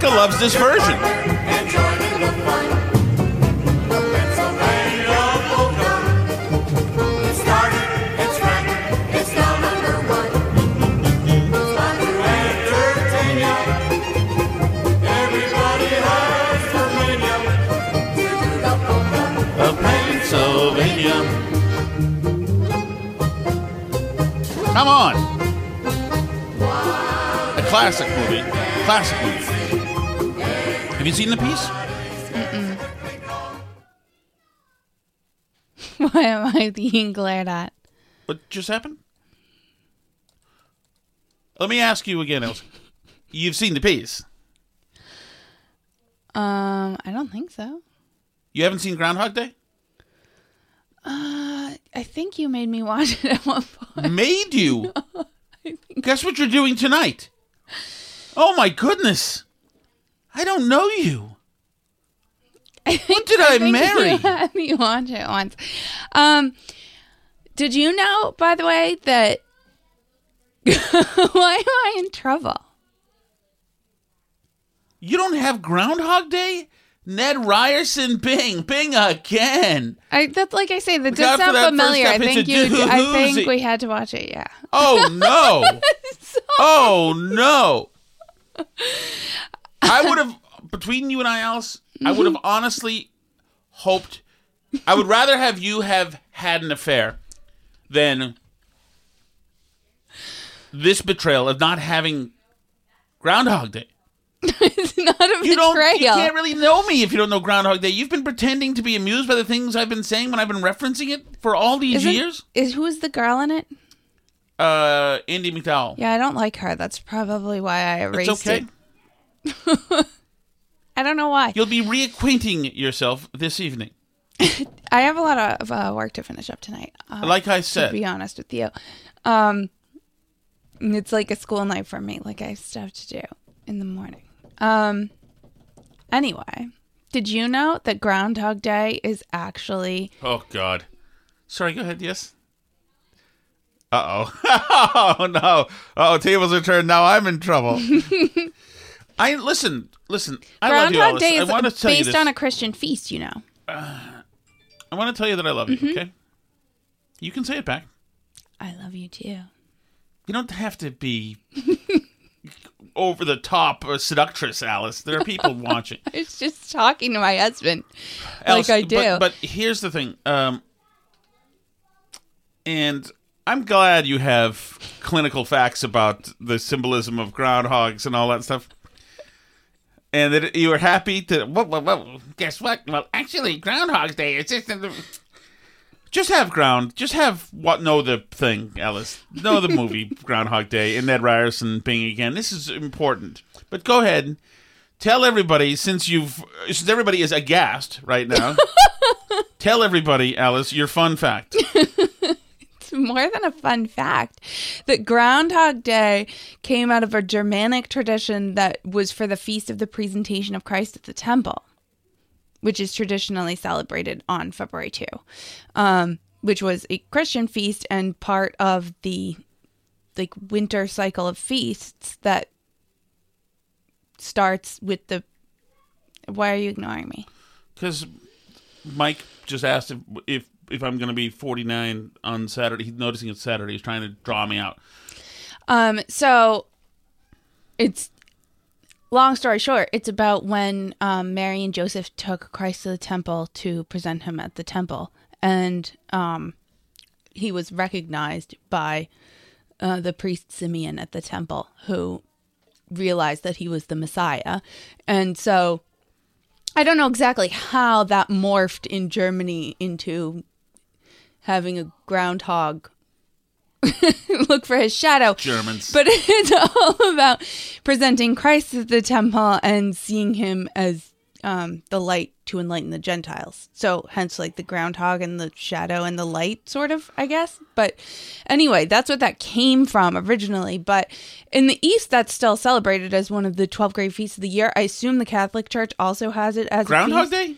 America loves this version. Come on. A classic movie. Classic movie. Have you seen the piece? Why am I being glared at? What just happened? Let me ask you again, Elsa. You've seen the piece. Um, I don't think so. You haven't seen Groundhog Day? Uh, I think you made me watch it at one point. Made you. Guess what you're doing tonight? Oh my goodness. I don't know you. what did I think marry? You had me watch it once. Um, did you know, by the way, that why am I in trouble? You don't have Groundhog Day? Ned Ryerson, Bing, Bing again. I that's like I say, that Look does sound familiar. I think you. I think we had to watch it. Yeah. Oh no. oh no. I would have between you and I, Alice, I would have honestly hoped I would rather have you have had an affair than this betrayal of not having Groundhog Day. it's not a You don't betrayal. you can't really know me if you don't know Groundhog Day. You've been pretending to be amused by the things I've been saying when I've been referencing it for all these Isn't- years. Is who's the girl in it? Uh Andie MacDowell. Yeah, I don't like her. That's probably why I erased it's okay. it. I don't know why. You'll be reacquainting yourself this evening. I have a lot of uh, work to finish up tonight. Uh, Like I said, to be honest with you, um, it's like a school night for me. Like I have stuff to do in the morning. Um, anyway, did you know that Groundhog Day is actually Oh God. Sorry, go ahead, yes. Uh oh. oh no. Oh, tables are turned. Now I'm in trouble. I listen, listen. I love you, Groundhog. Day I is want to tell you based this. on a Christian feast? You know. I want to tell you that I love you. Mm-hmm. Okay. You can say it back. I love you too. You don't have to be over the top or seductress, Alice. There are people watching. I was just talking to my husband, Alice, like I do. But, but here's the thing. Um, and I'm glad you have clinical facts about the symbolism of groundhogs and all that stuff. And that you were happy to. Well, well, well, guess what? Well, actually, Groundhog's Day is just. Just have ground. Just have what? Know the thing, Alice. Know the movie Groundhog Day and Ned Ryerson being again. This is important. But go ahead, tell everybody since you've since everybody is aghast right now. tell everybody, Alice, your fun fact. More than a fun fact that Groundhog Day came out of a Germanic tradition that was for the feast of the presentation of Christ at the temple, which is traditionally celebrated on February 2, um, which was a Christian feast and part of the like winter cycle of feasts that starts with the. Why are you ignoring me? Because Mike just asked if if, if I'm going to be 49 on Saturday. He's noticing it's Saturday. He's trying to draw me out. Um, so it's long story short, it's about when um, Mary and Joseph took Christ to the temple to present him at the temple, and um, he was recognized by uh, the priest Simeon at the temple, who realized that he was the Messiah, and so I don't know exactly how that morphed in Germany into having a groundhog look for his shadow. Germans. But it's all about presenting Christ at the temple and seeing him as um, the light to enlighten the Gentiles. So, hence, like the groundhog and the shadow and the light, sort of, I guess. But anyway, that's what that came from originally. But in the East, that's still celebrated as one of the 12 great feasts of the year. I assume the Catholic Church also has it as a Groundhog. Day?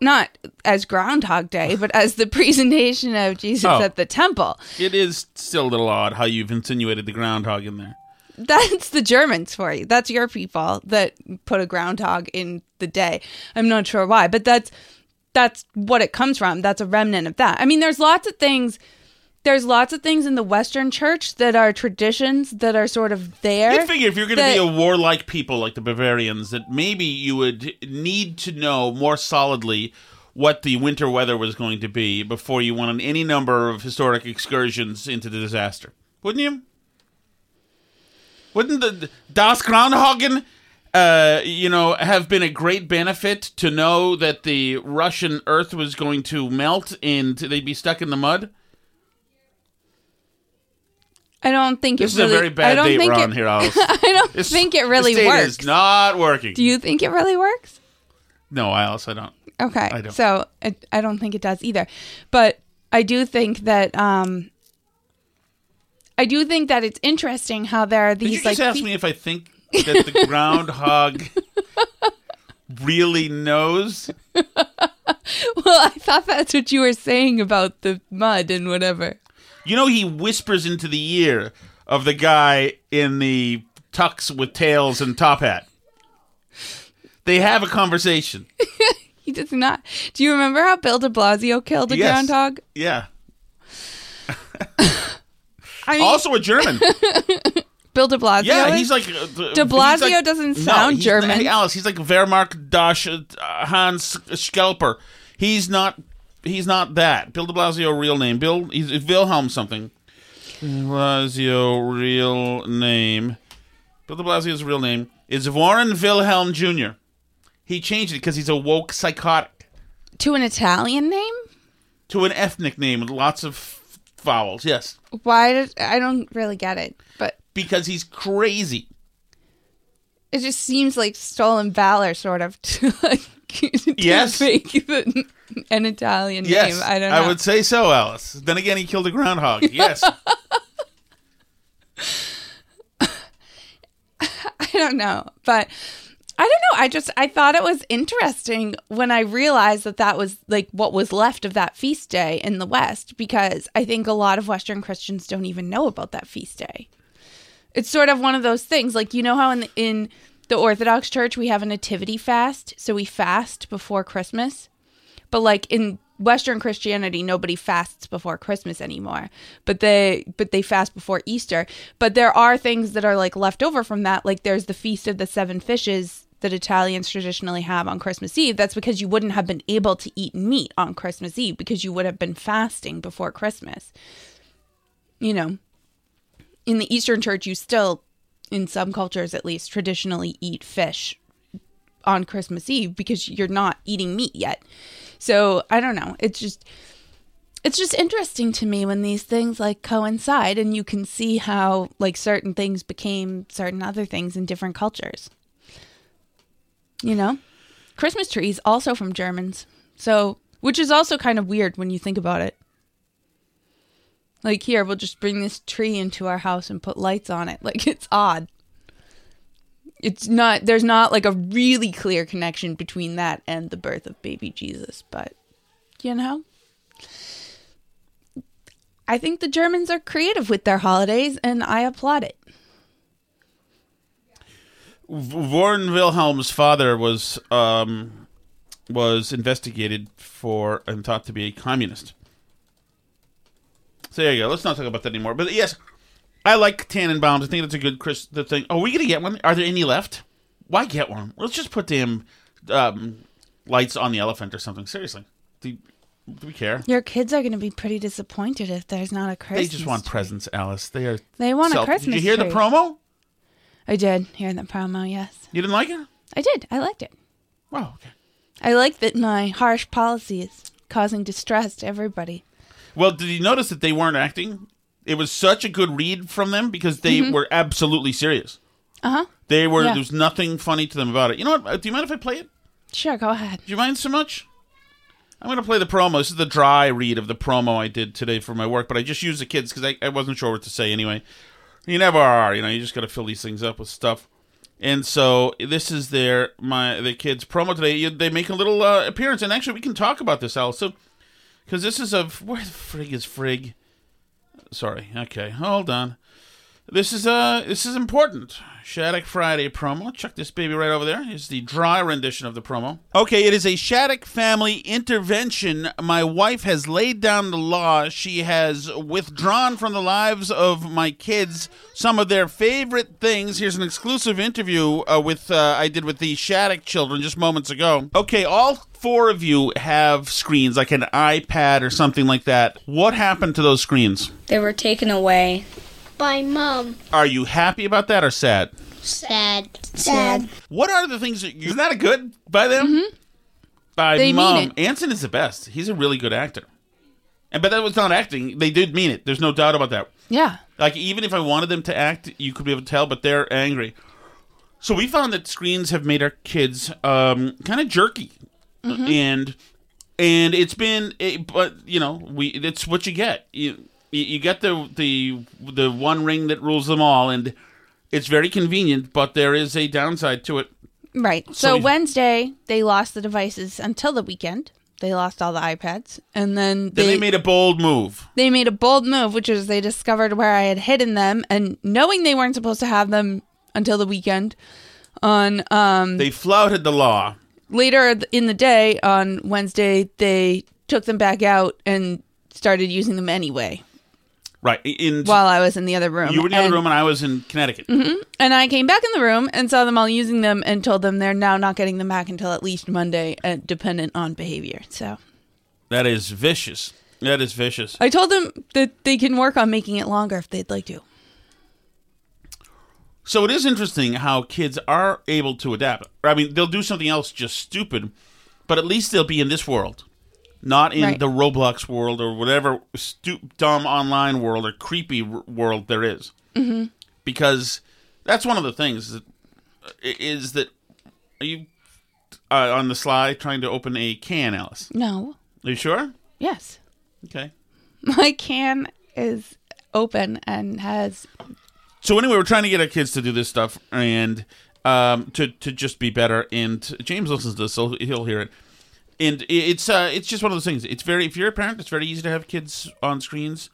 Not as Groundhog Day, but as the presentation of Jesus Oh. at the temple. It is still a little odd how you've insinuated the groundhog in there. That's the Germans for you. That's your people that put a groundhog in the day. I'm not sure why, but that's that's what it comes from. That's a remnant of that. I mean, there's lots of things. There's lots of things in the Western Church that are traditions that are sort of there. You'd figure if you're going to be a warlike people like the Bavarians, that maybe you would need to know more solidly what the winter weather was going to be before you went on any number of historic excursions into the disaster. Wouldn't you? Wouldn't the Das Groundhagen, uh, you know, have been a great benefit to know that the Russian Earth was going to melt and they'd be stuck in the mud? I don't think This it is really, a very I bad don't date think we're it, on here, Alice. I don't This- think it really this date works. is not working. Do you think it really works? No, Alice, I don't. Okay. I don't. So I, I don't think it does either. But I do think that um I do think that it's interesting how there are these. Did you just like ask me if I think that the groundhog really knows? Well, I thought that's what you were saying about the mud and whatever. You know, he whispers into the ear of the guy in the tux with tails and top hat. They have a conversation. He does not. Do you remember how Bill de Blasio killed a Yes. groundhog? Yeah. I mean, Also a German. Bill de Blasio. Yeah, is? he's like uh, th- De he's Blasio like- doesn't No, sound he's- German. Hey, Alice, he's like Wehrmacht Dash uh, Hans Schelper. He's not. He's not that. Bill De Blasio, real name. Bill. He's Wilhelm something. De Blasio, real name. Bill De Blasio's real name is Warren Wilhelm Jr. He changed it because he's a woke psychotic to an Italian name. to an ethnic name with lots of f- vowels. Yes, Why did I don't really get it, but because he's crazy. it just seems like stolen valor, sort of, to like to Yes. make the, an Italian Yes, name. I don't know. would say so, Alice. Then again, he killed a groundhog. Yes. I don't know, but I don't know. I just I thought it was interesting when I realized that that was like what was left of that feast day in the West, because I think a lot of Western Christians don't even know about that feast day. It's sort of one of those things, like you know how in the, in the Orthodox Church we have a nativity fast, so we fast before Christmas, but like in Western Christianity, nobody fasts before Christmas anymore, but they but they fast before Easter. But there are things that are like left over from that. Like there's the feast of the seven fishes that Italians traditionally have on Christmas Eve. That's because you wouldn't have been able to eat meat on Christmas Eve because you would have been fasting before Christmas. You know, in the Eastern Church, you still, in some cultures at least, traditionally eat fish on Christmas Eve because you're not eating meat yet. So I don't know. It's just it's just interesting to me when these things like coincide and you can see how like certain things became certain other things in different cultures. You know? Christmas trees also from Germans. So, which is also kind of weird when you think about it. Like here, we'll just bring this tree into our house and put lights on it. Like it's odd. It's not there's not like a really clear connection between that and the birth of baby Jesus, but you know, I think the Germans are creative with their holidays, and I applaud it. Warren Wilhelm's father was um, was investigated for and thought to be a communist. So there you go. Let's not talk about that anymore. But yes, I like Tannenbaums. I think that's a good Chris. The thing. Oh, are we gonna get one? Are there any left? Why get one? Let's just put damn um, lights on the elephant or something. Seriously, do, do we care? Your kids are going to be pretty disappointed if there's not a Christmas. They just want tree. presents, Alice. They are. They want a self- Christmas Did you hear the promo? I did hear the promo. Yes, You didn't like it? I did. I liked it. Oh, okay. I like that my harsh policy is causing distress to everybody. Well, did you notice that they weren't acting? It was such a good read from them because they were absolutely serious. Uh huh. They were. Mm-hmm. Yeah. There was nothing funny to them about it. You know what? uh, Do you mind if I play it? Sure, go ahead. Do you mind so much? I'm going to play the promo. This is the dry read of the promo I did today for my work, but I just used the kids because I, I wasn't sure what to say anyway. You never are, you know. You just got to fill these things up with stuff. And so this is their my the kids promo today. They make a little uh, appearance, and actually we can talk about this, Al. So because this is a where the frig is frig? Sorry. Okay, hold on. This is uh this is important. Shattuck Friday promo. Chuck this baby right over there. Is the dry rendition of the promo. Okay, it is a Shattuck family intervention. My wife has laid down the law. She has withdrawn from the lives of my kids some of their favorite things. Here's an exclusive interview uh, with uh, I did with the Shattuck children just moments ago. Okay, all four of you have screens like an iPad or something like that. What happened to those screens? They were taken away. By mom. Are you happy about that or sad? Sad. Sad. What are the things that you. Isn't that a good by them? Mm-hmm. By They mean mom, it. Anson is the best. He's a really good actor. And but that was not acting. They did mean it. There's no doubt about that. Yeah. Like even if I wanted them to act, you could be able to tell. But they're angry. So we found that screens have made our kids um, kind of jerky, mm-hmm. and and it's been. It, but you know, we it's what you get. You you you get the the the one ring that rules them all, and it's very convenient. But there is a downside to it. Right. So So, Wednesday, they lost the devices until the weekend. They lost all the iPads. And then Then they, they made a bold move. they made a bold move, which is they discovered where I had hidden them. And knowing they weren't supposed to have them until the weekend, on um, They flouted the law. later in the day on Wednesday, they took them back out and started using them anyway Right. In while I was in the other room. you were in the other room and I was in Connecticut. And I came back in the room and saw them all using them and told them they're now not getting them back until at least Monday, uh, dependent on behavior. So That is vicious. That is vicious. I told them that they can work on making it longer if they'd like to. So it is interesting how kids are able to adapt. I mean, they'll do something else just stupid, but at least they'll be in this world, not in Right. the Roblox world or whatever stu- dumb online world or creepy r- world there is. Mm-hmm. Because that's one of the things that is that are you uh, on the sly trying to open a can, Alice? No. Are you sure? Yes. Okay. My can is open and has. So anyway, we're trying to get our kids to do this stuff and um, to to just be better. And James listens to this, so he'll hear it. And it's uh, it's just one of those things. It's very if you're a parent, it's very easy to have kids on screens,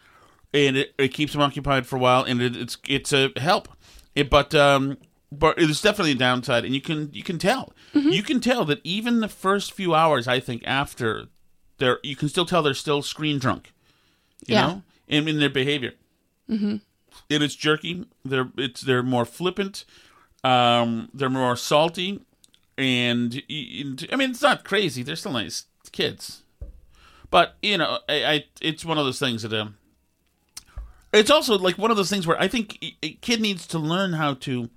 and it, it keeps them occupied for a while, and it, it's it's a help. It, but um, but it's definitely a downside, and you can you can tell you can tell that even the first few hours, I think after they're you can still tell they're still screen drunk. You Yeah. know, in, in their behavior Mm-hmm. and it's jerky. They're it's they're more flippant. Um, they're more salty, and, and I mean it's not crazy. They're still nice kids, but you know, I, I it's one of those things that um, it's also like one of those things where I think a- kid needs to learn how to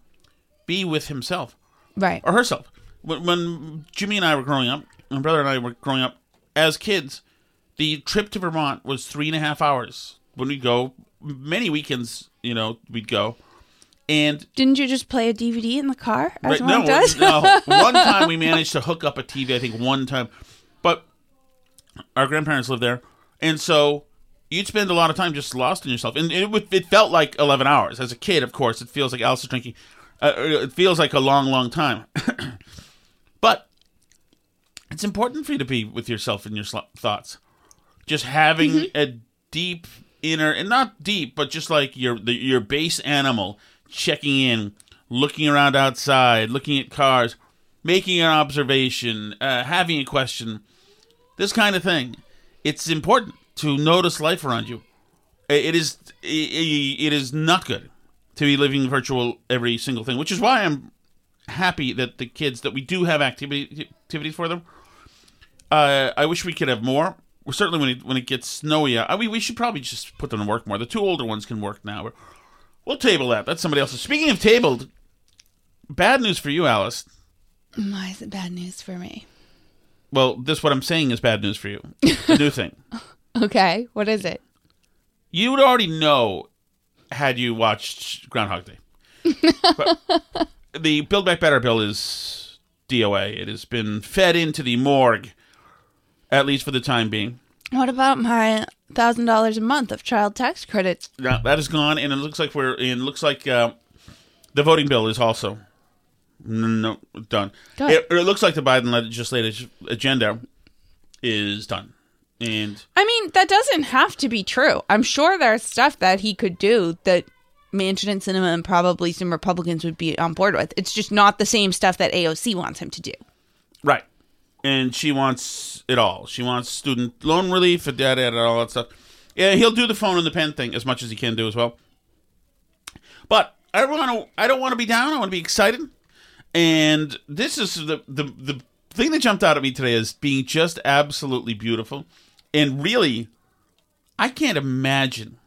be with himself Right. or herself when, when Jimmy and I were growing up, my brother and I were growing up as kids, the trip to Vermont was three and a half hours when we'd go. Many weekends, you know, we'd go. And Didn't you just play a DVD in the car as Right, one no, does? no. One time we managed to hook up a TV. I think one time, but our grandparents lived there, and so you'd spend a lot of time just lost in yourself, and it would, it felt like eleven hours as a kid. Of course, it feels like Alice is drinking. Uh, it feels like a long, long time, but it's important for you to be with yourself and your sl- thoughts. Just having a deep inner, and not deep, but just like your the, your base animal checking in, looking around outside, looking at cars, making an observation, uh, having a question, this kind of thing. It's important to notice life around you. It is it is not good to be living virtual every single thing, which is why I'm happy that the kids that we do have activity activities for them. Uh, I wish we could have more. Certainly when it when it gets snowy, I mean, we should probably just put them to work more. The two older ones can work now. We'll table that. That's somebody else's. Speaking of tabled, bad news for you, Alice. Why is it bad news for me? Well, this what I'm saying is bad news for you. The new thing. Okay, what is it? You would already know had you watched Groundhog Day. But the Build Back Better bill is DOA. It has been fed into the morgue, at least for the time being. What about my thousand dollars a month of child tax credits? Yeah, that is gone, and it looks like we're. It looks like uh, the voting bill is also no done. It, it looks like the Biden legislative agenda is done, and I mean, that doesn't have to be true. I'm sure there's stuff that he could do that Manchin and Sinema and probably some Republicans would be on board with. It's just not the same stuff that AOC wants him to do. Right. And she wants it all. She wants student loan relief, and data, and all that stuff. Yeah, he'll do the phone and the pen thing as much as he can do as well. But I want to. I don't want to be down. I want to be excited. And this is the the the thing that jumped out at me today is being just absolutely beautiful, and really, I can't imagine.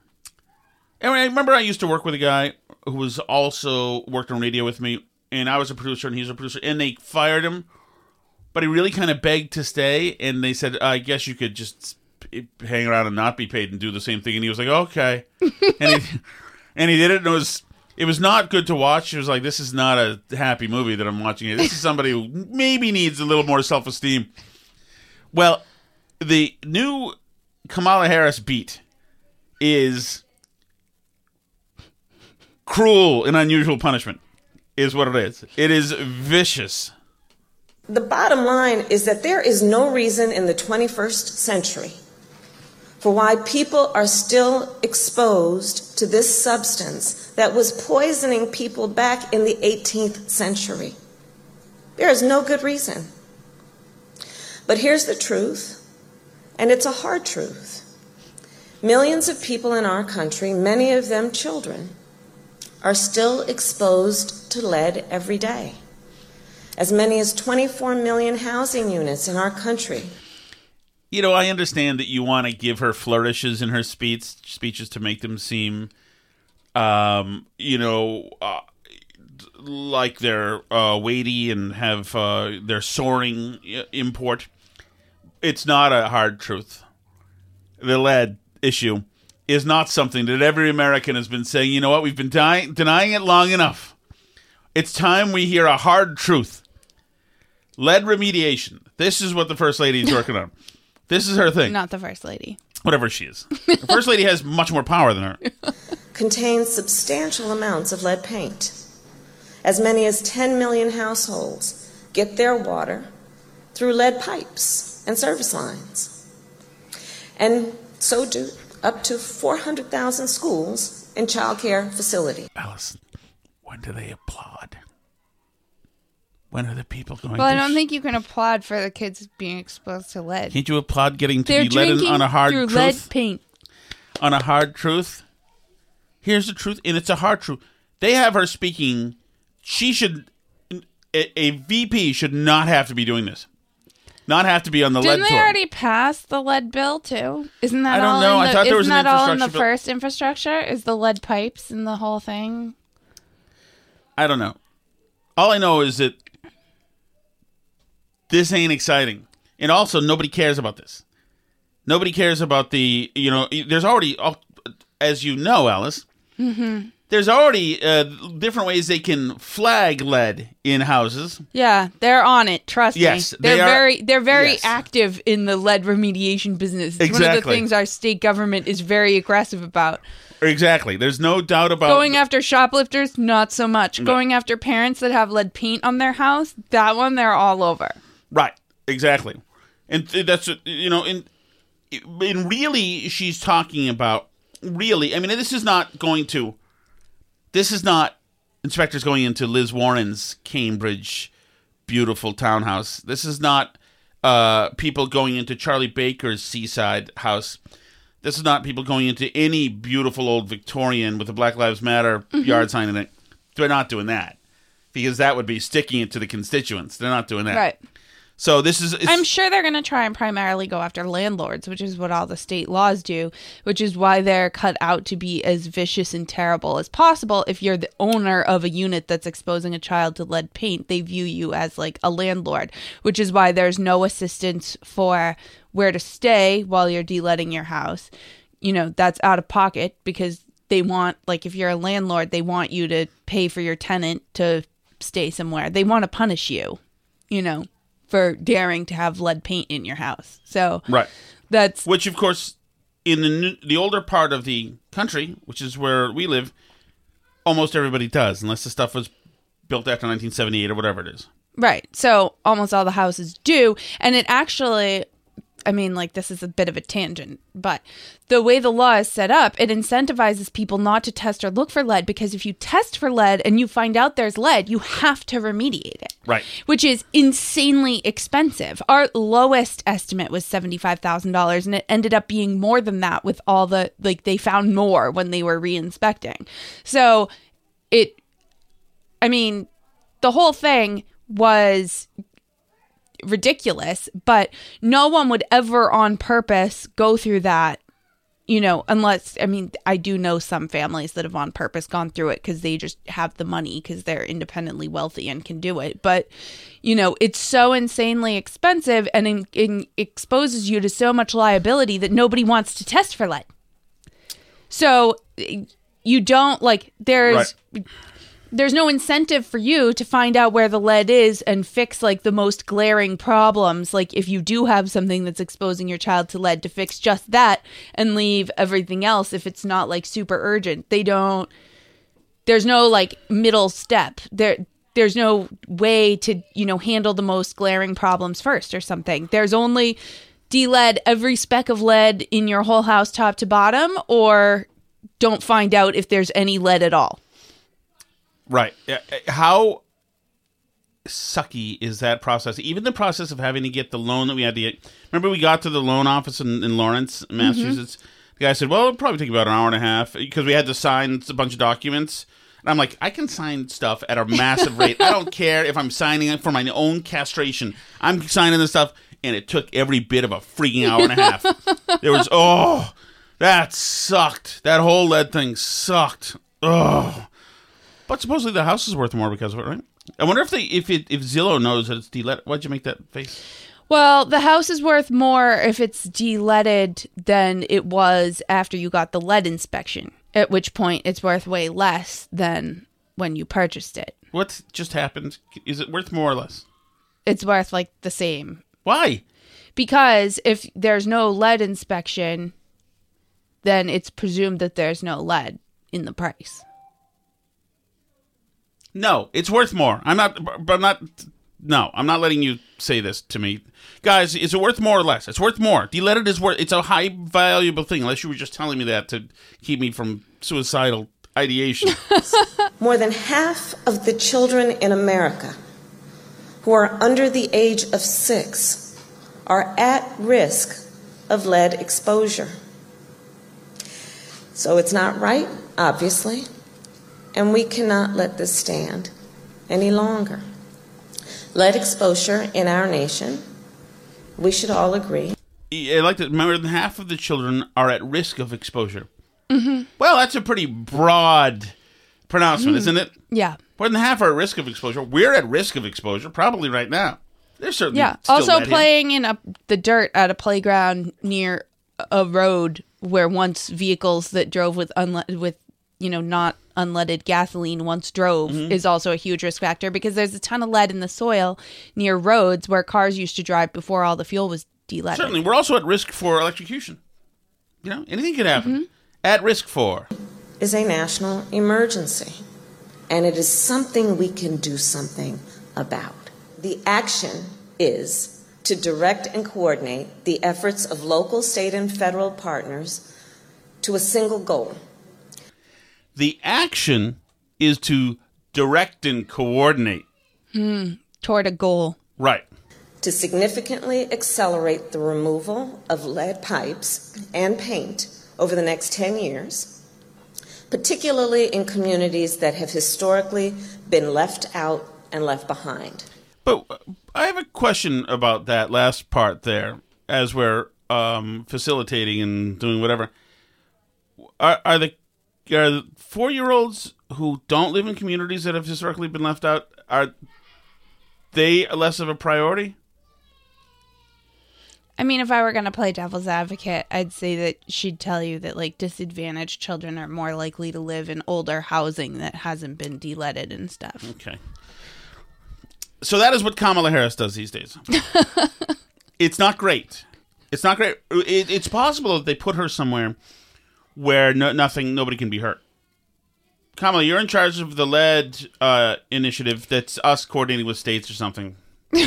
And I remember I used to work with a guy who was also worked on radio with me, and I was a producer and he was a producer, and they fired him but he really kind of begged to stay and they said i guess you could just hang around and not be paid and do the same thing. And he was like okay. And he and he did it and it was it was not good to watch. It was like this is not a happy movie that i'm watching this is somebody who maybe needs a little more self-esteem. Well the new kamala harris beat is cruel and unusual punishment is what it is. It is vicious The bottom line is that there is no reason in the 21st century for why people are still exposed to this substance that was poisoning people back in the 18th century. There is no good reason. But here's the truth, and it's a hard truth. Millions of people in our country, many of them children, are still exposed to lead every day as many as 24 million housing units in our country. you know, I understand that you want to give her flourishes in her speech speeches to make them seem, um, you know, uh, like they're uh, weighty and have uh, their soaring import. It's not a hard truth. The lead issue is not something that every American has been saying. You know what? We've been denying it long enough. It's time we hear a hard truth. Lead remediation. This is what the first lady is working on. This is her thing. Not the first lady. Whatever she is. The first lady has much more power than her. contains substantial amounts of lead paint. As many as 10 million households get their water through lead pipes and service lines. And so do up to 400,000 schools and child care facilities. Allison, when do they applaud? When are the people going to Well, I don't think you can applaud for the kids being exposed to lead. Can't you applaud getting to They're be led on a hard through truth? lead paint. on a hard truth. Here's the truth, and it's a hard truth. They have her speaking. She should, a, a VP should not have to be doing this. Not have to be on the Didn't lead they tour. already pass the lead bill too? Isn't that I don't all know. In I the, thought there was an that all in the bill. first infrastructure? Is the lead pipes and the whole thing? I don't know. All I know is that this ain't exciting. And also, nobody cares about this. Nobody cares about the, you know, there's already, as you know, Alice, there's already uh, different ways they can flag lead in houses. Yeah, they're on it. Trust Yes, me. They're they are- very they're very yes. active in the lead remediation business. It's one of the things our state government is very aggressive about. Exactly. There's no doubt about Going after shoplifters, not so much. Going after parents that have lead paint on their house, that one they're all over. Right. Exactly. And th- that's you know, in in really, she's talking about really. I mean, this is not going to. This is not inspectors going into Liz Warren's Cambridge beautiful townhouse. This is not uh, people going into Charlie Baker's seaside house. This is not people going into any beautiful old Victorian with a Black Lives Matter yard sign in it. They're not doing that because that would be sticking it to the constituents. They're not doing that. Right. So this is. I'm sure they're going to try and primarily go after landlords, which is what all the state laws do, which is why they're cut out to be as vicious and terrible as possible. If you're the owner of a unit that's exposing a child to lead paint, they view you as like a landlord, which is why there's no assistance for where to stay while you're deletting your house. You know, that's out of pocket because they want, like, if you're a landlord, they want you to pay for your tenant to stay somewhere. They want to punish you, you know for daring to have lead paint in your house. So right. that's Which, of course, in the new, the older part of the country, which is where we live, almost everybody does, unless the stuff was built after 1978 or whatever it is. right. So almost all the houses do, and it actually. I mean, like, this is a bit of a tangent, but the way the law is set up, it incentivizes people not to test or look for lead because if you test for lead and you find out there's lead, you have to remediate it. Right. Which is insanely expensive. Our lowest estimate was $75,000 and it ended up being more than that with all the, like, they found more when they were re-inspecting. So it, I mean, the whole thing was ridiculous, but no one would ever on purpose go through that, you know, unless, I mean, I do know some families that have on purpose gone through it because they just have the money because they're independently wealthy and can do it. But, you know, it's so insanely expensive and in, in exposes you to so much liability that nobody wants to test for lead. So you don't like, there's there's no incentive for you to find out where the lead is and fix like the most glaring problems. Like if you do have something that's exposing your child to lead to fix just that and leave everything else if it's not like super urgent. They don't there's no like middle step. There there's no way to you know handle the most glaring problems first or something. There's only de-lead every speck of lead in your whole house top to bottom or don't find out if there's any lead at all Right. Uh, How sucky is that process? Even the process of having to get the loan that we had to get. Remember, we got to the loan office in, in Lawrence, Massachusetts. The guy said, "Well, it'll probably take about an hour and a half because we had to sign a bunch of documents." And I'm like, I can sign stuff at a massive rate. I don't care if I'm signing it for my own castration. I'm signing this stuff, and it took every bit of a freaking hour and a half. there was oh, that sucked. That whole lead thing sucked. Oh. But supposedly the house is worth more because of it, right? I wonder if they if it if Zillow knows that it's de-let. Why'd you make that face? Well, the house is worth more if it's de-leaded than it was after you got the lead inspection. At which point, it's worth way less than when you purchased it. What just happened? Is it worth more or less? It's worth like the same Why? because if there's no lead inspection, then it's presumed that there's no lead in the price. No, it's worth more. I'm not. But I'm not. No, I'm not letting you say this to me, guys. Is it worth more or less? It's worth more. De-leaded is worth. It's a high valuable thing. Unless you were just telling me that to keep me from suicidal ideation. More than half of the children in America who are under the age of six are at risk of lead exposure. So it's not right, obviously, and we cannot let this stand any longer. Lead exposure in our nation, we should all agree, I like to remember that half of the children are at risk of exposure. Mm-hmm. Well, that's a pretty broad pronouncement, isn't it? Yeah. More than half are at risk of exposure. We're at risk of exposure, probably right now. There's certainly Yeah. still Also lead in. playing in a, the dirt at a playground near a road where once vehicles that drove with unle- with you know not unleaded gasoline once drove Mm-hmm. is also a huge risk factor because there's a ton of lead in the soil near roads where cars used to drive before all the fuel was de-leaded. Certainly, we're also at risk for electrocution. You know, anything could happen. Mm-hmm. At risk for. is a national emergency, and it is something we can do something about. The action is to direct and coordinate the efforts of local, state, and federal partners to a single goal The action is to direct and coordinate. toward a goal. Right. to significantly accelerate the removal of lead pipes and paint over the next 10 years, particularly in communities that have historically been left out and left behind. But uh, I have a question about that last part there, as we're um, facilitating and doing whatever. Are, are the are four year olds who don't live in communities that have historically been left out are they less of a priority? I mean, if I were going to play devil's advocate, I'd say that she'd tell you that like disadvantaged children are more likely to live in older housing that hasn't been de-leaded and stuff. Okay. So that is what Kamala Harris does these days. it's not great. It's not great. It, it's possible that they put her somewhere where no, nothing, nobody can be hurt. Kamala, you're in charge of the lead uh, initiative. That's us coordinating with states or something. you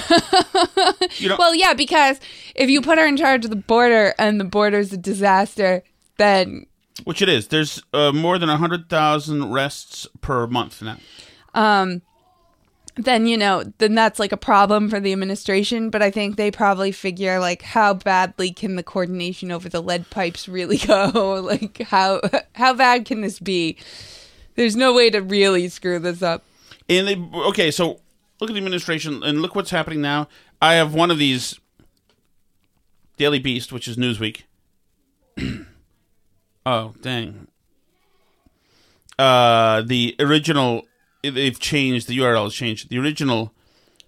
know, Well, yeah, because if you put her in charge of the border and the border's a disaster, then which it is. There's uh, more than hundred thousand arrests per month now. Then you know then that's like a problem for the administration but i think they probably figure like how badly can the coordination over the lead pipes really go like how how bad can this be there's no way to really screw this up And they, okay, so look at the administration and look what's happening now. I have one of these Daily Beast, which is Newsweek. oh, dang. Uh, the original, they've changed, the URL has changed. The original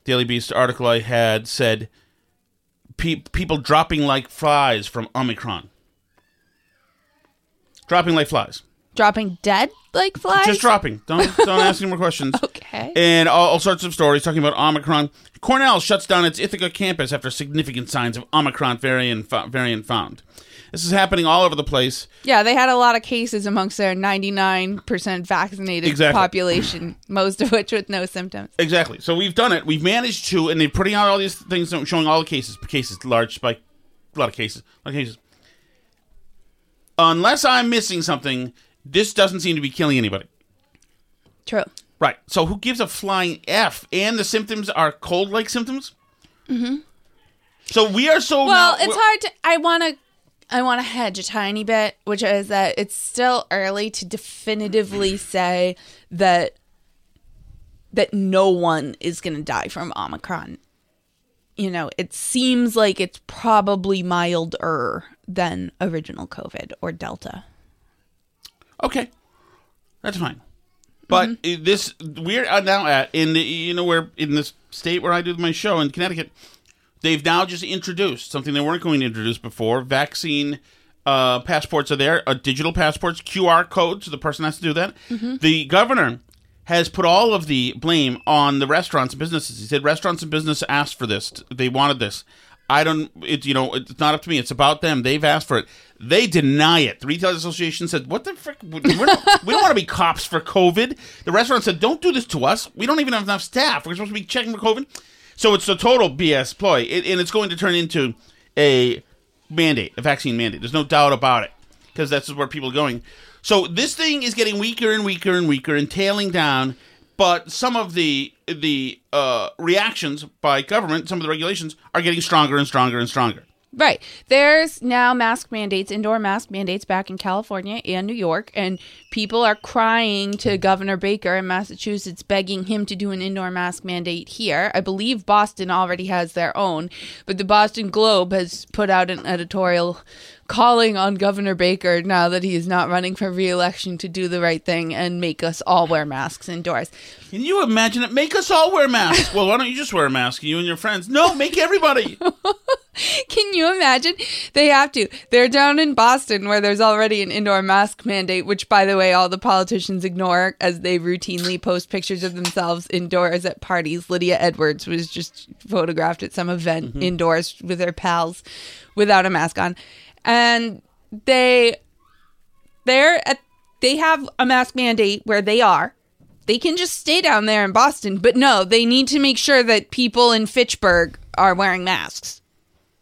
Daily Beast article I had said pe- people dropping like flies from Omicron. Dropping like flies. dropping dead like flies Just dropping. Don't don't ask any more questions. okay And all, all sorts of stories talking about Omicron. Cornell shuts down its Ithaca campus after significant signs of Omicron variant fo- variant found. This is happening all over the place. yeah they had a lot of cases amongst their 99% vaccinated Exactly. population most of which with no symptoms Exactly. So we've done it. We've managed to, and they're putting out all these things showing all the cases. Cases, large spike, a lot of cases, a lot of cases. Unless I'm missing something, this doesn't seem to be killing anybody. true Right. So who gives a flying f? And the symptoms are cold-like symptoms. Mm-hmm. So we are so Well, now- it's hard to. I want to. I want to hedge a tiny bit, which is that it's still early to definitively say that that no one is going to die from Omicron. You know, it seems like it's probably milder than original COVID or Delta. Okay, that's fine. But Mm-hmm. this we're now at in the you know where in this state where I do my show in Connecticut, they've now just introduced something they weren't going to introduce before. Vaccine uh, passports are there, uh, digital passports, QR codes. So the person has to do that. Mm-hmm. The governor has put all of the blame on the restaurants and businesses. He said restaurants and business asked for this. They wanted this. I don't. It you know it's not up to me. It's about them. They've asked for it. They deny it. The retail association said, "What the frick? Not, we don't want to be cops for COVID." The restaurant said, "Don't do this to us. We don't even have enough staff. We're supposed to be checking for COVID." So it's a total BS ploy, it, and it's going to turn into a mandate, a vaccine mandate. There's no doubt about it, because that's where people are going. So this thing is getting weaker and weaker and weaker and tailing down. But some of the the uh, reactions by government, some of the regulations are getting stronger and stronger and stronger. Right. There's now mask mandates, indoor mask mandates back in California and New York, and people are crying to Governor Baker in Massachusetts, begging him to do an indoor mask mandate here. I believe Boston already has their own, but the Boston Globe has put out an editorial calling on Governor Baker now that he is not running for re-election to do the right thing and make us all wear masks indoors. Can you imagine it? Make us all wear masks. well, why don't you just wear a mask, you and your friends? No, make everybody. Can you imagine? They have to. They're down in Boston where there's already an indoor mask mandate, which, by the way, all the politicians ignore as they routinely post pictures of themselves indoors at parties. Lydia Edwards was just photographed at some event mm-hmm. indoors with her pals without a mask on. And they they're at they have a mask mandate where they are. They can just stay down there in Boston, but no, they need to make sure that people in Fitchburg are wearing masks.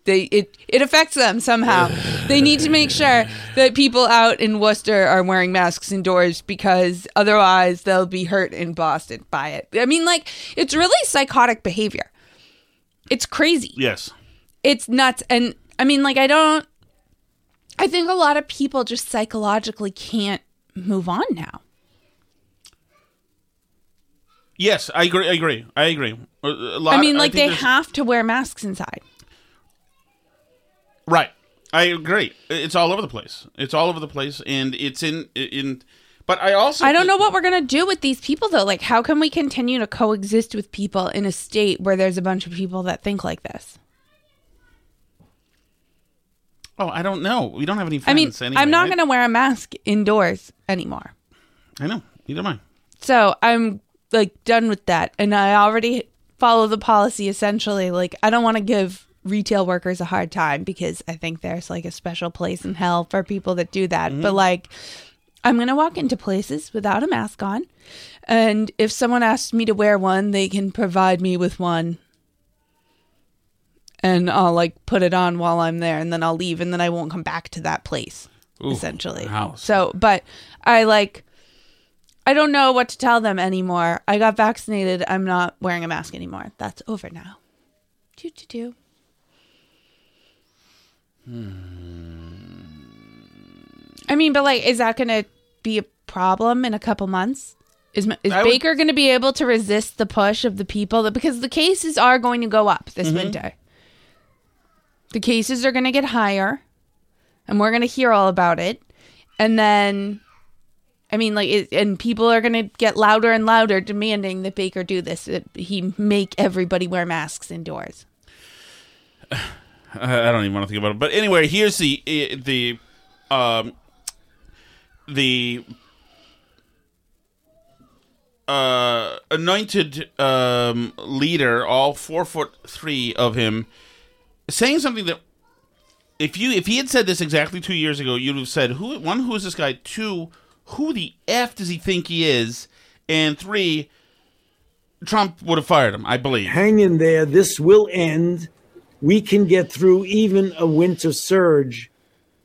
They it it affects them somehow. they need to make sure that people out in Worcester are wearing masks indoors because otherwise they'll be hurt in Boston by it. I mean, like it's really psychotic behavior. It's crazy yes. it's nuts and i mean like i don't i think a lot of people just psychologically can't move on now Yes, I agree. I agree. I agree. A- a lot- i mean like think they there's- have to wear masks inside Right. I agree. It's all over the place. It's all over the place, and it's in in. But I also i don't know what we're gonna do with these people though like how can we continue to coexist with people in a state where there's a bunch of people that think like this Oh, I don't know. We don't have any. i mean anyway, i'm not right? gonna wear a mask indoors anymore I know. Neither am I. So I'm like done with that. And I already follow the policy essentially. Like, I don't want to give retail workers a hard time because I think there's like a special place in hell for people that do that. Mm-hmm. But like, I'm going to walk into places without a mask on. And if someone asks me to wear one, they can provide me with one. And I'll like put it on while I'm there and then I'll leave and then I won't come back to that place Ooh, essentially. wow. So, but I like I don't know what to tell them anymore. I got vaccinated. I'm not wearing a mask anymore. That's over now. Do do do. I mean, but like, is that going to be a problem in a couple months? Is is I would- Baker going to be able to resist the push of the people that because the cases are going to go up this mm-hmm. winter. The cases are going to get higher, and we're going to hear all about it. And then, I mean, like, it, and people are going to get louder and louder demanding that Baker do this. That he make everybody wear masks indoors. I don't even want to think about it. But anyway, here's the the um the uh anointed um leader, all four foot three of him, saying something that if you if he had said this exactly two years ago, you'd have said who one who is this guy? Two, who the f does he think he is? And three, Trump would have fired him, I believe. hang in there. This will end. We can get through even a winter surge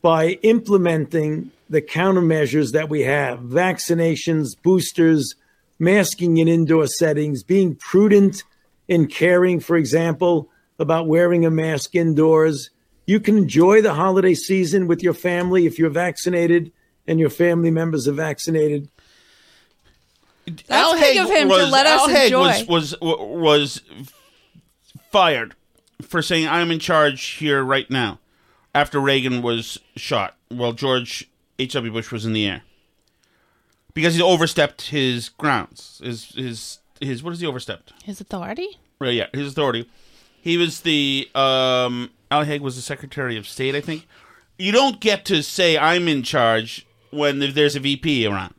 by implementing the countermeasures that we have vaccinations, boosters, masking in indoor settings, being prudent in caring, for example, about wearing a mask indoors. You can enjoy the holiday season with your family if you're vaccinated and your family members are vaccinated. That's big of him to let us Al Haig enjoy. Was, was was fired for saying I'm in charge here right now after Reagan was shot while George H. W. Bush was in the air because he overstepped his grounds. His his his what is he overstepped? His authority. Right, yeah, his authority. He was the um Al Haig was the Secretary of State, I think. You don't get to say I'm in charge when there's a VP around.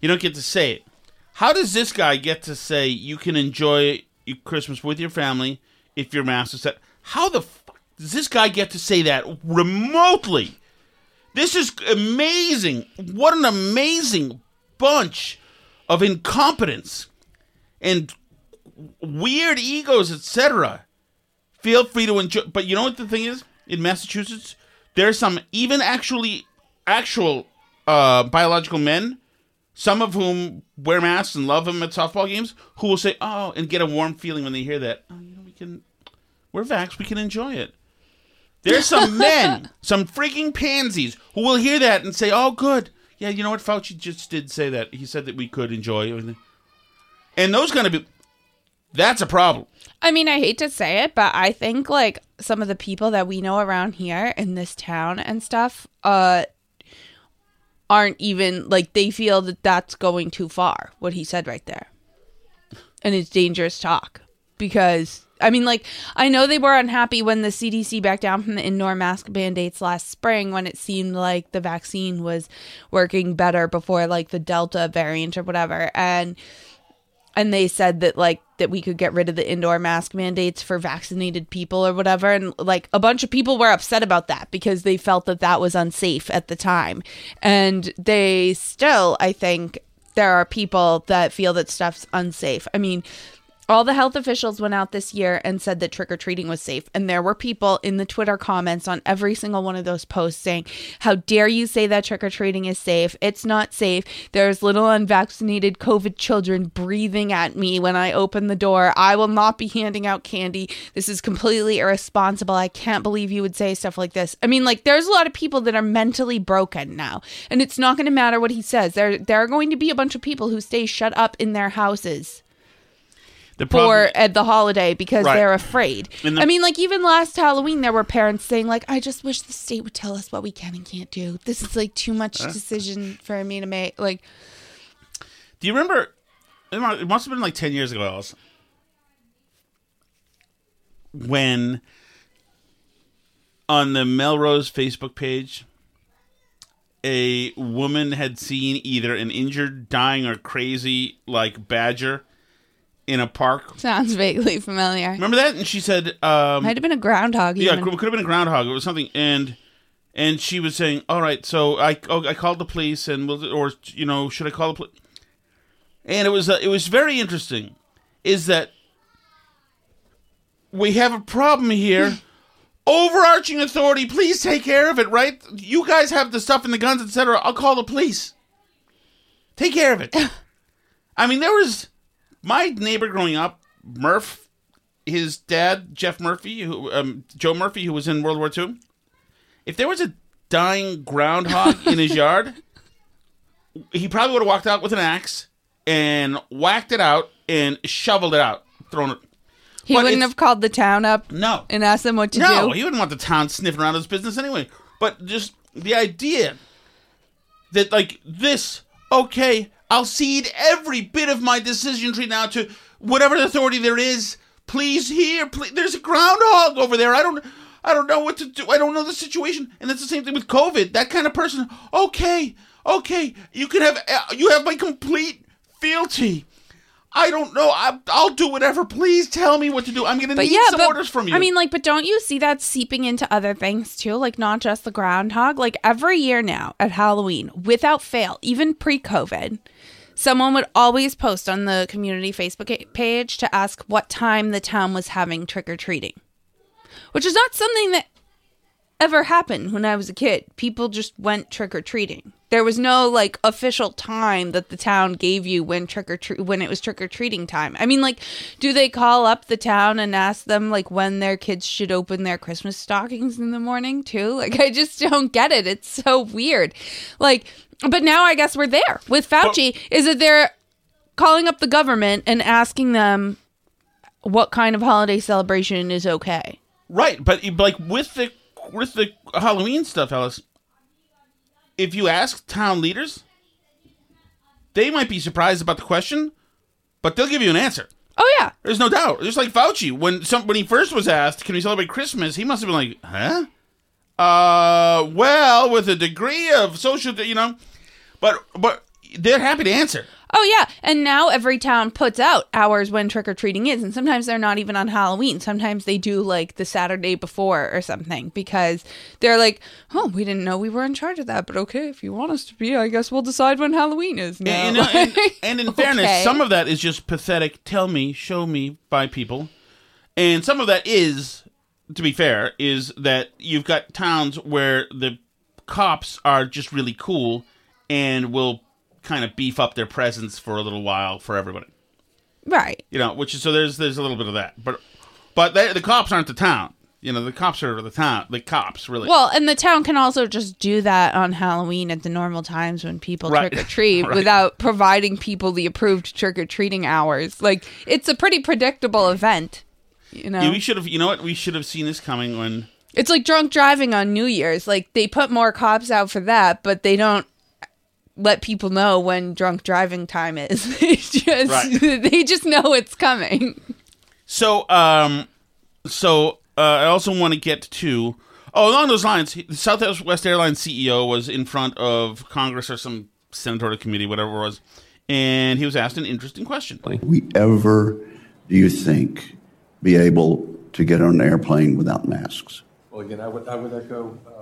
You don't get to say it. How does this guy get to say you can enjoy Christmas with your family if your mask is set? How the fuck does this guy get to say that remotely? This is amazing. What an amazing bunch of incompetence and weird egos, etc. Feel free to enjoy. But you know what the thing is? In Massachusetts, there's some even actually actual uh, biological men, some of whom wear masks and love them at softball games, who will say, "Oh," and get a warm feeling when they hear that. Oh, you know, we can. We're vax. We can enjoy it. There's some men, some freaking pansies, who will hear that and say, "Oh, good, yeah, you know what? Fauci just did say that. He said that we could enjoy everything." And those gonna be, that's a problem. I mean, I hate to say it, but I think like some of the people that we know around here in this town and stuff, uh, aren't even like they feel that that's going too far. What he said right there, and it's dangerous talk because I mean, like I know they were unhappy when the CDC backed down from the indoor mask mandates last spring when it seemed like the vaccine was working better before like the Delta variant or whatever, and and they said that like that we could get rid of the indoor mask mandates for vaccinated people or whatever. And like a bunch of people were upset about that because they felt that that was unsafe at the time. And they still i think there are people that feel that stuff's unsafe. I mean all the health officials went out this year and said that trick or treating was safe. And there were people in the Twitter comments on every single one of those posts saying, How dare you say that trick or treating is safe? It's not safe. There's little unvaccinated COVID children breathing at me when I open the door. I will not be handing out candy. This is completely irresponsible. I can't believe you would say stuff like this. I mean, like, there's a lot of people that are mentally broken now. And it's not going to matter what he says. There, there are going to be a bunch of people who stay shut up in their houses The for at the holiday because Right. they're afraid. The- I mean, like even last Halloween, there were parents saying, "Like, I just wish the state would tell us what we can and can't do. This is like too much decision for me to make." Like, do you remember? It it must have been like ten years ago, Alice, when on the Melrose Facebook page, a woman had seen either an injured, dying, or crazy like badger in a park. sounds vaguely familiar. Remember that? And she said, um, Might have been a groundhog. Yeah, it could have been a groundhog. It was something, and and she was saying, "All right, so I oh, I called the police, and will or you know should I call the police?" And it was uh, it was very interesting, is that we have a problem here. Overarching authority, please take care of it. Right? You guys have the stuff and the guns, etc. I'll call the police. Take care of it. I mean, there was my neighbor growing up, Murph, his dad, Jeff Murphy, who um, Joe Murphy, who was in World War II. If there was a dying groundhog in his yard, he probably would have walked out with an axe and whacked it out and shoveled it out, thrown it. he but wouldn't have called the town up No, and asked them what to no, do. No, he wouldn't want the town sniffing around his business anyway. But just the idea that like this, okay, I'll cede every bit of my decision tree now to whatever authority there is. Please here, please. There's a groundhog over there. I don't, I don't know what to do. I don't know the situation. And that's the same thing with COVID. That kind of person. Okay, okay, you can have, uh, you have my complete fealty. I don't know. I, I'll do whatever. Please tell me what to do. I'm gonna need yeah, some but, orders from you. I mean, like, but don't you see that seeping into other things too? Like, not just the groundhog. Like every year now at Halloween, without fail, even pre-COVID, someone would always post on the community Facebook page to ask what time the town was having trick or treating, which is not something that ever happened when I was a kid. People just went trick or treating. There was no like official time that the town gave you when trick or treat when it was trick or treating time. I mean, like, do they call up the town and ask them like when their kids should open their Christmas stockings in the morning too? Like, I just don't get it. It's so weird. Like, but now I guess we're there with Fauci. is that they're calling up the government and asking them what kind of holiday celebration is okay? Right, but like with the with the Halloween stuff, Alice, if you ask town leaders, they might be surprised about the question, but they'll give you an answer. Oh yeah. There's no doubt. Just like Fauci, when some when he first was asked, "Can we celebrate Christmas?" He must have been like, "Huh." Uh, well, with a degree of social, you know, but but they're happy to answer. Oh yeah, and now every town puts out hours when trick or treating is, and sometimes they're not even on Halloween. Sometimes they do like the Saturday before or something because they're like, "Oh, we didn't know we were in charge of that, but okay, if you want us to be, I guess we'll decide when Halloween is." Now. And, and, and, and in fairness, Okay. some of that is just pathetic. Tell me, show me by people, and some of that is, to be fair, is that you've got towns where the cops are just really cool and will kind of beef up their presence for a little while for everybody. right? You know, which is so there's there's a little bit of that, but but they, the cops aren't the town. You know, the cops are the town. The cops really. Well, and the town can also just do that on Halloween at the normal times when people Right. trick or treat Right. without providing people the approved trick or treating hours. Like it's a pretty predictable event. You know, Yeah, we should have. You know what? We should have seen this coming when. it's like drunk driving on New Year's. Like they put more cops out for that, but they don't let people know when drunk driving time is. they just Right. they just know it's coming. So, um, so uh, I also want to get to. Oh, along those lines, the Southwest Airlines CEO was in front of Congress or some senatorial committee, whatever it was, and he was asked an interesting question. we ever, do you think, be able to get on an airplane without masks? Well, again, I would, I would echo uh, my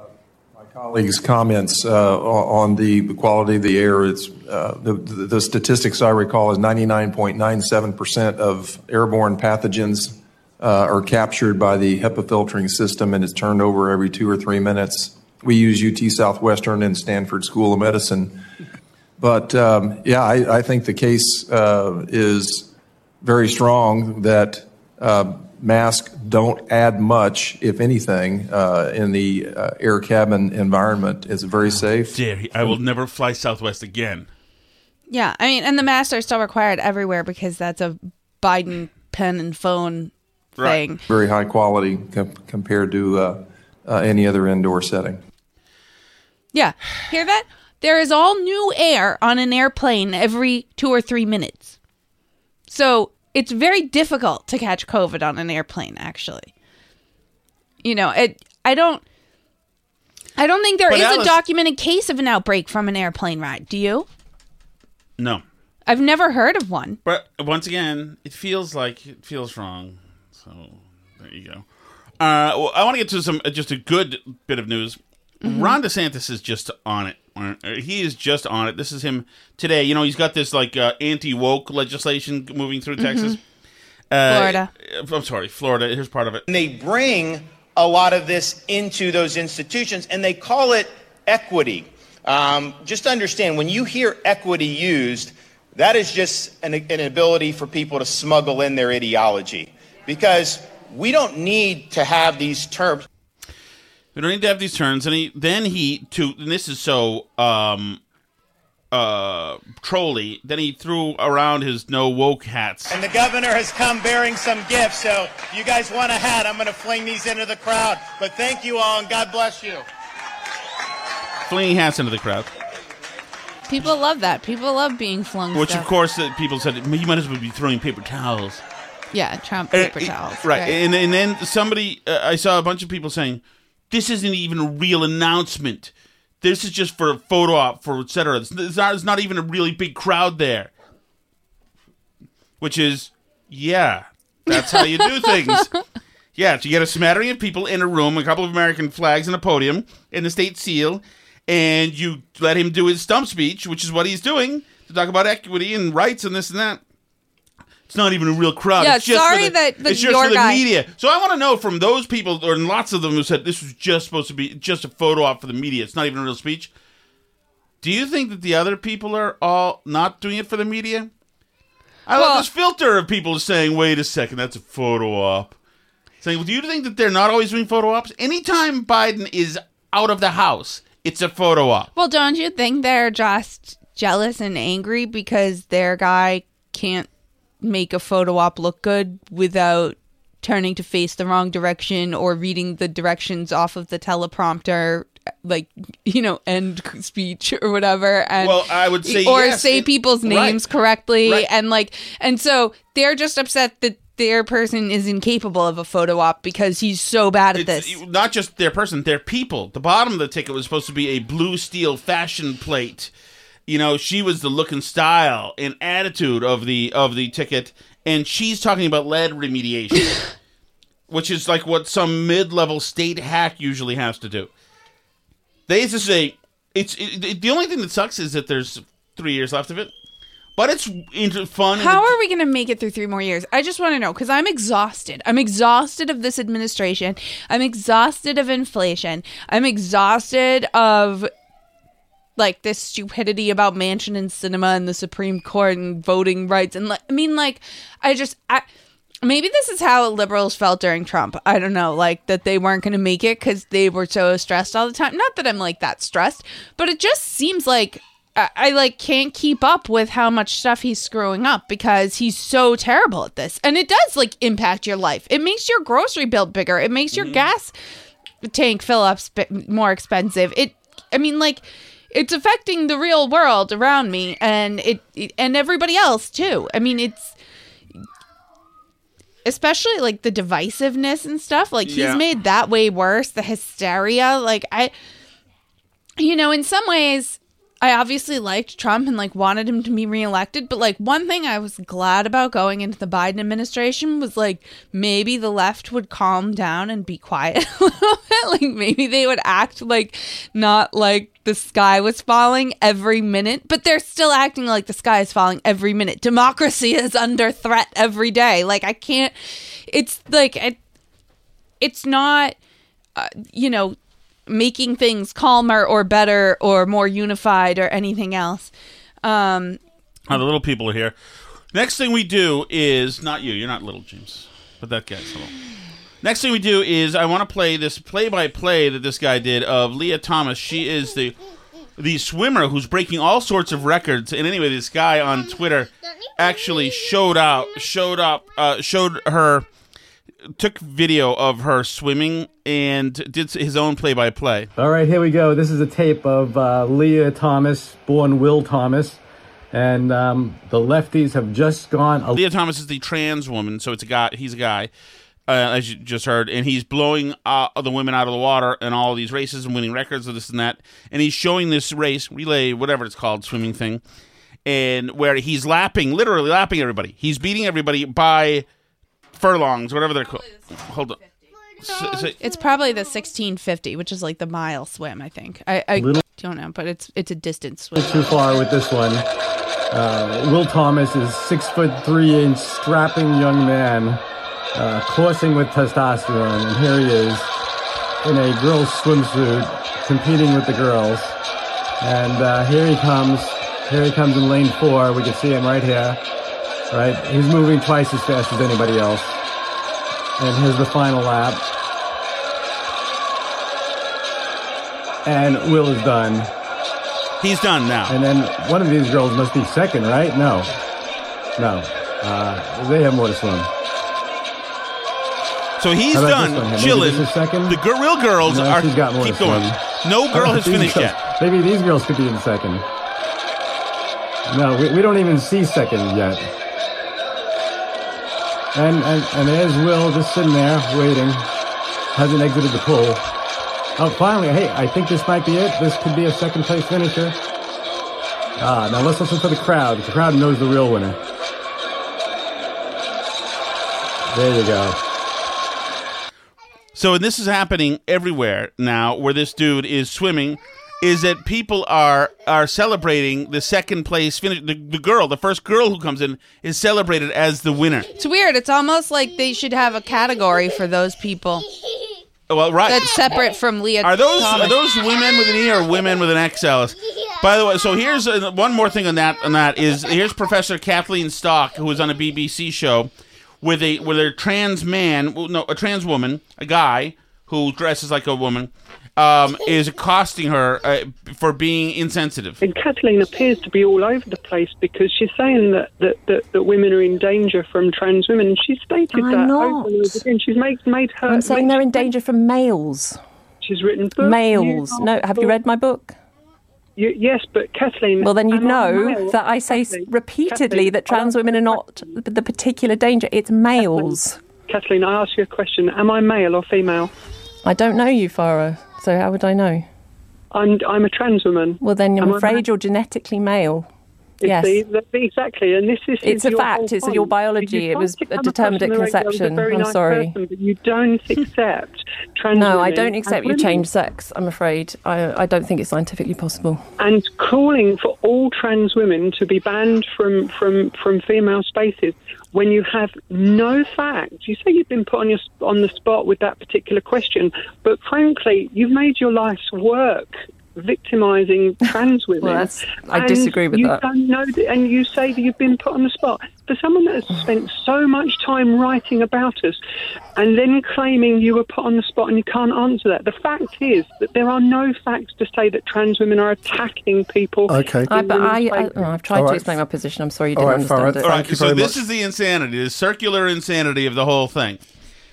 colleagues' comments uh, on the quality of the air. It's uh, the, the statistics I recall is 99.97% of airborne pathogens uh, are captured by the HEPA filtering system and is turned over every two or three minutes. We use UT Southwestern and Stanford School of Medicine. But um, yeah, I, I think the case uh, is very strong that uh, masks don't add much, if anything, uh, in the uh, air cabin environment. It's very safe. Dare I will never fly Southwest again. Yeah, I mean, and the masks are still required everywhere because that's a Biden pen and phone Right. thing. Very high quality com- compared to uh, uh, any other indoor setting. Yeah, hear that? There is all new air on an airplane every two or three minutes. So it's very difficult to catch COVID on an airplane, actually. You know, it, I don't. I don't think there But is Alice- a documented case of an outbreak from an airplane ride. Do you? No, I've never heard of one. but once again, it feels like it feels wrong. So there you go. Uh, well, I want to get to some uh, just a good bit of news. Ron DeSantis is just on it. Uh, He is just on it. This is him today. You know, he's got this like uh, anti woke legislation moving through Texas. Uh, Florida. I'm sorry, Florida. Here's part of it. And they bring a lot of this into those institutions and they call it equity. Um, just understand when you hear equity used, that is just an, an ability for people to smuggle in their ideology because we don't need to have these terms. We don't need to have these turns. And he then he to and this is so um uh trolly. Then he threw around his no woke hats. And the governor has come bearing some gifts, so if you guys want a hat, I'm going to fling these into the crowd. But thank you all and God bless you. flinging hats into the crowd. People love that. People love being flung. Which, stuff. of course, uh, people said you might as well be throwing paper towels. yeah, Trump Uh, paper uh, towels. right? And and then somebody, uh, I saw a bunch of people saying, "This isn't even a real announcement. This is just for a photo op for etc." It's not. It's not even a really big crowd there. Which is, yeah, that's how you do things. Yeah, so you get a smattering of people in a room, a couple of American flags and a podium, and the state seal, and you let him do his stump speech, which is what he's doing to talk about equity and rights and this and that. It's not even a real crowd. Yeah, it's just for sorry the, that the- it's just your for the guy- media. So I want to know from those people, or lots of them who said this was just supposed to be just a photo op for the media. It's not even a real speech. Do you think that the other people are all not doing it for the media? I Well- love this filter of people saying, "Wait a second, that's a photo op." Saying, well, "Do you think that they're not always doing photo ops? Anytime Biden is out of the house, it's a photo op." Well, don't you think they're just jealous and angry because their guy can't make a photo op look good without turning to face the wrong direction or reading the directions off of the teleprompter like you know end speech or whatever and Well, I would say or yes, say people's right. names correctly Right. and like and so they're just upset that their person is incapable of a photo op because he's so bad at It's this not just their person, their people. The bottom of the ticket was supposed to be a blue steel fashion plate. You know, she was the look and style and attitude of the of the ticket, and she's talking about lead remediation, which is like what some mid level state hack usually has to do. They used to say it's it, it- the only thing that sucks is that there's three years left of it, but it's fun. How are we going to make it through three more years? I just want to know because I'm exhausted. I'm exhausted of this administration. I'm exhausted of inflation. I'm exhausted of like this stupidity about Manchin and Sinema and the Supreme Court and voting rights and like I mean like I just I maybe this is how liberals felt during Trump. I don't know, like that they weren't going to make it because they were so stressed all the time. Not that I'm like that stressed, but it just seems like I, I like can't keep up with how much stuff he's screwing up because he's so terrible at this, and it does like impact your life. It makes your grocery bill bigger. It makes your mm-hmm. gas tank fill up sp- more expensive. It, I mean, like it's affecting the real world around me and it, it and everybody else too. I mean, it's especially like the divisiveness and stuff. Like Yeah. he's made that way worse. The hysteria, like I, you know, in some ways. I obviously liked Trump and like wanted him to be reelected, but like one thing I was glad about going into the Biden administration was like maybe the left would calm down and be quiet a little bit. Like maybe they would act like not like the sky was falling every minute, but they're still acting like the sky is falling every minute. Democracy is under threat every day. Like I can't. It's like it, it's not. Uh, you know, making things calmer or better or more unified or anything else. Um, Oh, the little people are here. Next thing we do is not you. You're not little James, but that guy's little. Next thing we do is I want to play this play-by-play that this guy did of Lia Thomas. She is the the swimmer who's breaking all sorts of records. And anyway, this guy on Twitter actually showed out, showed up, uh, showed her, took video of her swimming and did his own play-by-play. All right, here we go. This is a tape of uh, Lia Thomas, born Will Thomas. And um, the lefties have just gone. Lia Thomas is the trans woman, so it's a guy. He's a guy, uh, as you just heard, and he's blowing uh, the women out of the water and all these races and winning records of this and that. And he's showing this race relay, whatever it's called, swimming thing, and where he's lapping, literally lapping everybody. He's beating everybody by furlongs, whatever they're called. Hold on. S- s- it's probably the 1650, which is like the mile swim, I think. I, I Little- don't know, but it's it's a distance swim. too far with this one. Uh, Will Thomas is six foot three inch, strapping young man, uh, coursing with testosterone, and here he is in a girl's swimsuit, competing with the girls. And uh, here he comes. Here he comes in lane four. We can see him right here. Right, he's moving twice as fast as anybody else. And here's the final lap. And Will is done. He's done now. And then one of these girls must be second, right? No. No. Uh, they have more to swim. So he's done chilling. this is second? The gir- real girls No, are she's got more keep going. No girl has finished girls? yet. Maybe these girls could be in second. No, we, we don't even see second yet. And, and and there's Will just sitting there waiting. Hasn't exited the pool. Oh, finally! Hey, I think this might be it. This could be a second place finisher. Ah, now let's listen to the crowd. The crowd knows the real winner. There you go. So, and this is happening everywhere now, where this dude is swimming. Is that people are are celebrating the second place finish? The, the girl, the first girl who comes in, is celebrated as the winner. It's weird. It's almost like they should have a category for those people Well, right. that's separate from Lia. Are those Thomas. are those women with an E or women with an XL? By the way, so here's uh, one more thing on that. On that is here's Professor Kathleen Stock, who was on a BBC show with a with a trans man, well, no, a trans woman, a guy who dresses like a woman, um, is costing her uh, for being insensitive. And Kathleen appears to be all over the place because she's saying that, that, that, that women are in danger from trans women, and she's stated I'm that not. over and over again. She's made, made her. I'm saying they're in danger from males. She's written books. Males. No, have you read my book? You, yes, but Kathleen. Well, then you'd know male? that I say Kathleen, repeatedly Kathleen, that trans women are not the the particular danger. It's males. Kathleen, I ask you a question. Am I male or female? I don't know you, Farah, so how would I know? I'm, I'm a trans woman. Well, then I'm Am afraid male? you're genetically male. Yes. the- exactly, and this is It's a fact, it's point. your biology, it was determined at on the radio as a conception. I'm nice sorry. person, but you don't accept trans No, I don't accept you change sex. I'm afraid. I, I don't think it's scientifically possible. and calling for all trans women to be banned from, from, from female spaces when you have no facts. You say you've been put on your on the spot with that particular question, but frankly, you've made your life's work victimizing trans women. Well, that's- I disagree with you that. Don't know that, and you say that you've been put on the spot for someone that has mm. spent so much time writing about us, and then claiming you were put on the spot and you can't answer that. The fact is that there are no facts to say that trans women are attacking people. Okay. I, but I, I, places. oh, I've tried All to right. explain my position. I'm sorry you All didn't right, Farah, understand it. All right, Thank you so very this is the insanity, the circular insanity of the whole thing.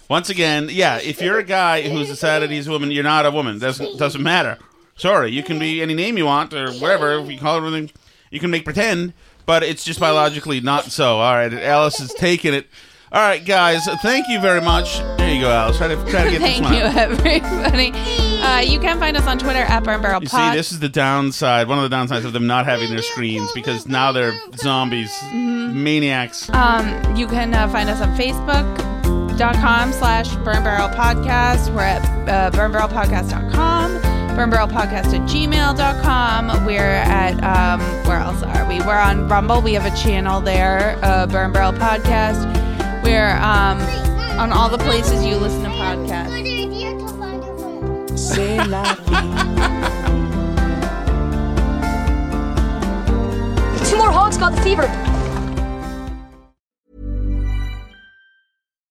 Once again, yeah, if you're a guy who's decided he's a woman, you're not a woman. Doesn't doesn't matter. Sorry, you can be any name you want or whatever. If you call it anything, you can make pretend, but it's just biologically not so. All right, Alice is taking it. All right, guys, thank you very much. There you go, Alice. Try to try to get the Thank you, everybody. Uh, you can find us on Twitter at Burn Barrel You Pod. see, this is the downside. One of the downsides of them not having their screens because now they're zombies, Mm-hmm. maniacs. Um, you can uh, find us on Facebook.com slash Burn Barrel Podcast. We're at uh, burnbarrelpodcast.com, burnbarrelpodcast at gmail.com. We're at, um, where else are we? We're on Rumble. We have a channel there, uh, Burn Barrel Podcast. We're um, on all the places you listen to podcasts. Two more hogs got the fever.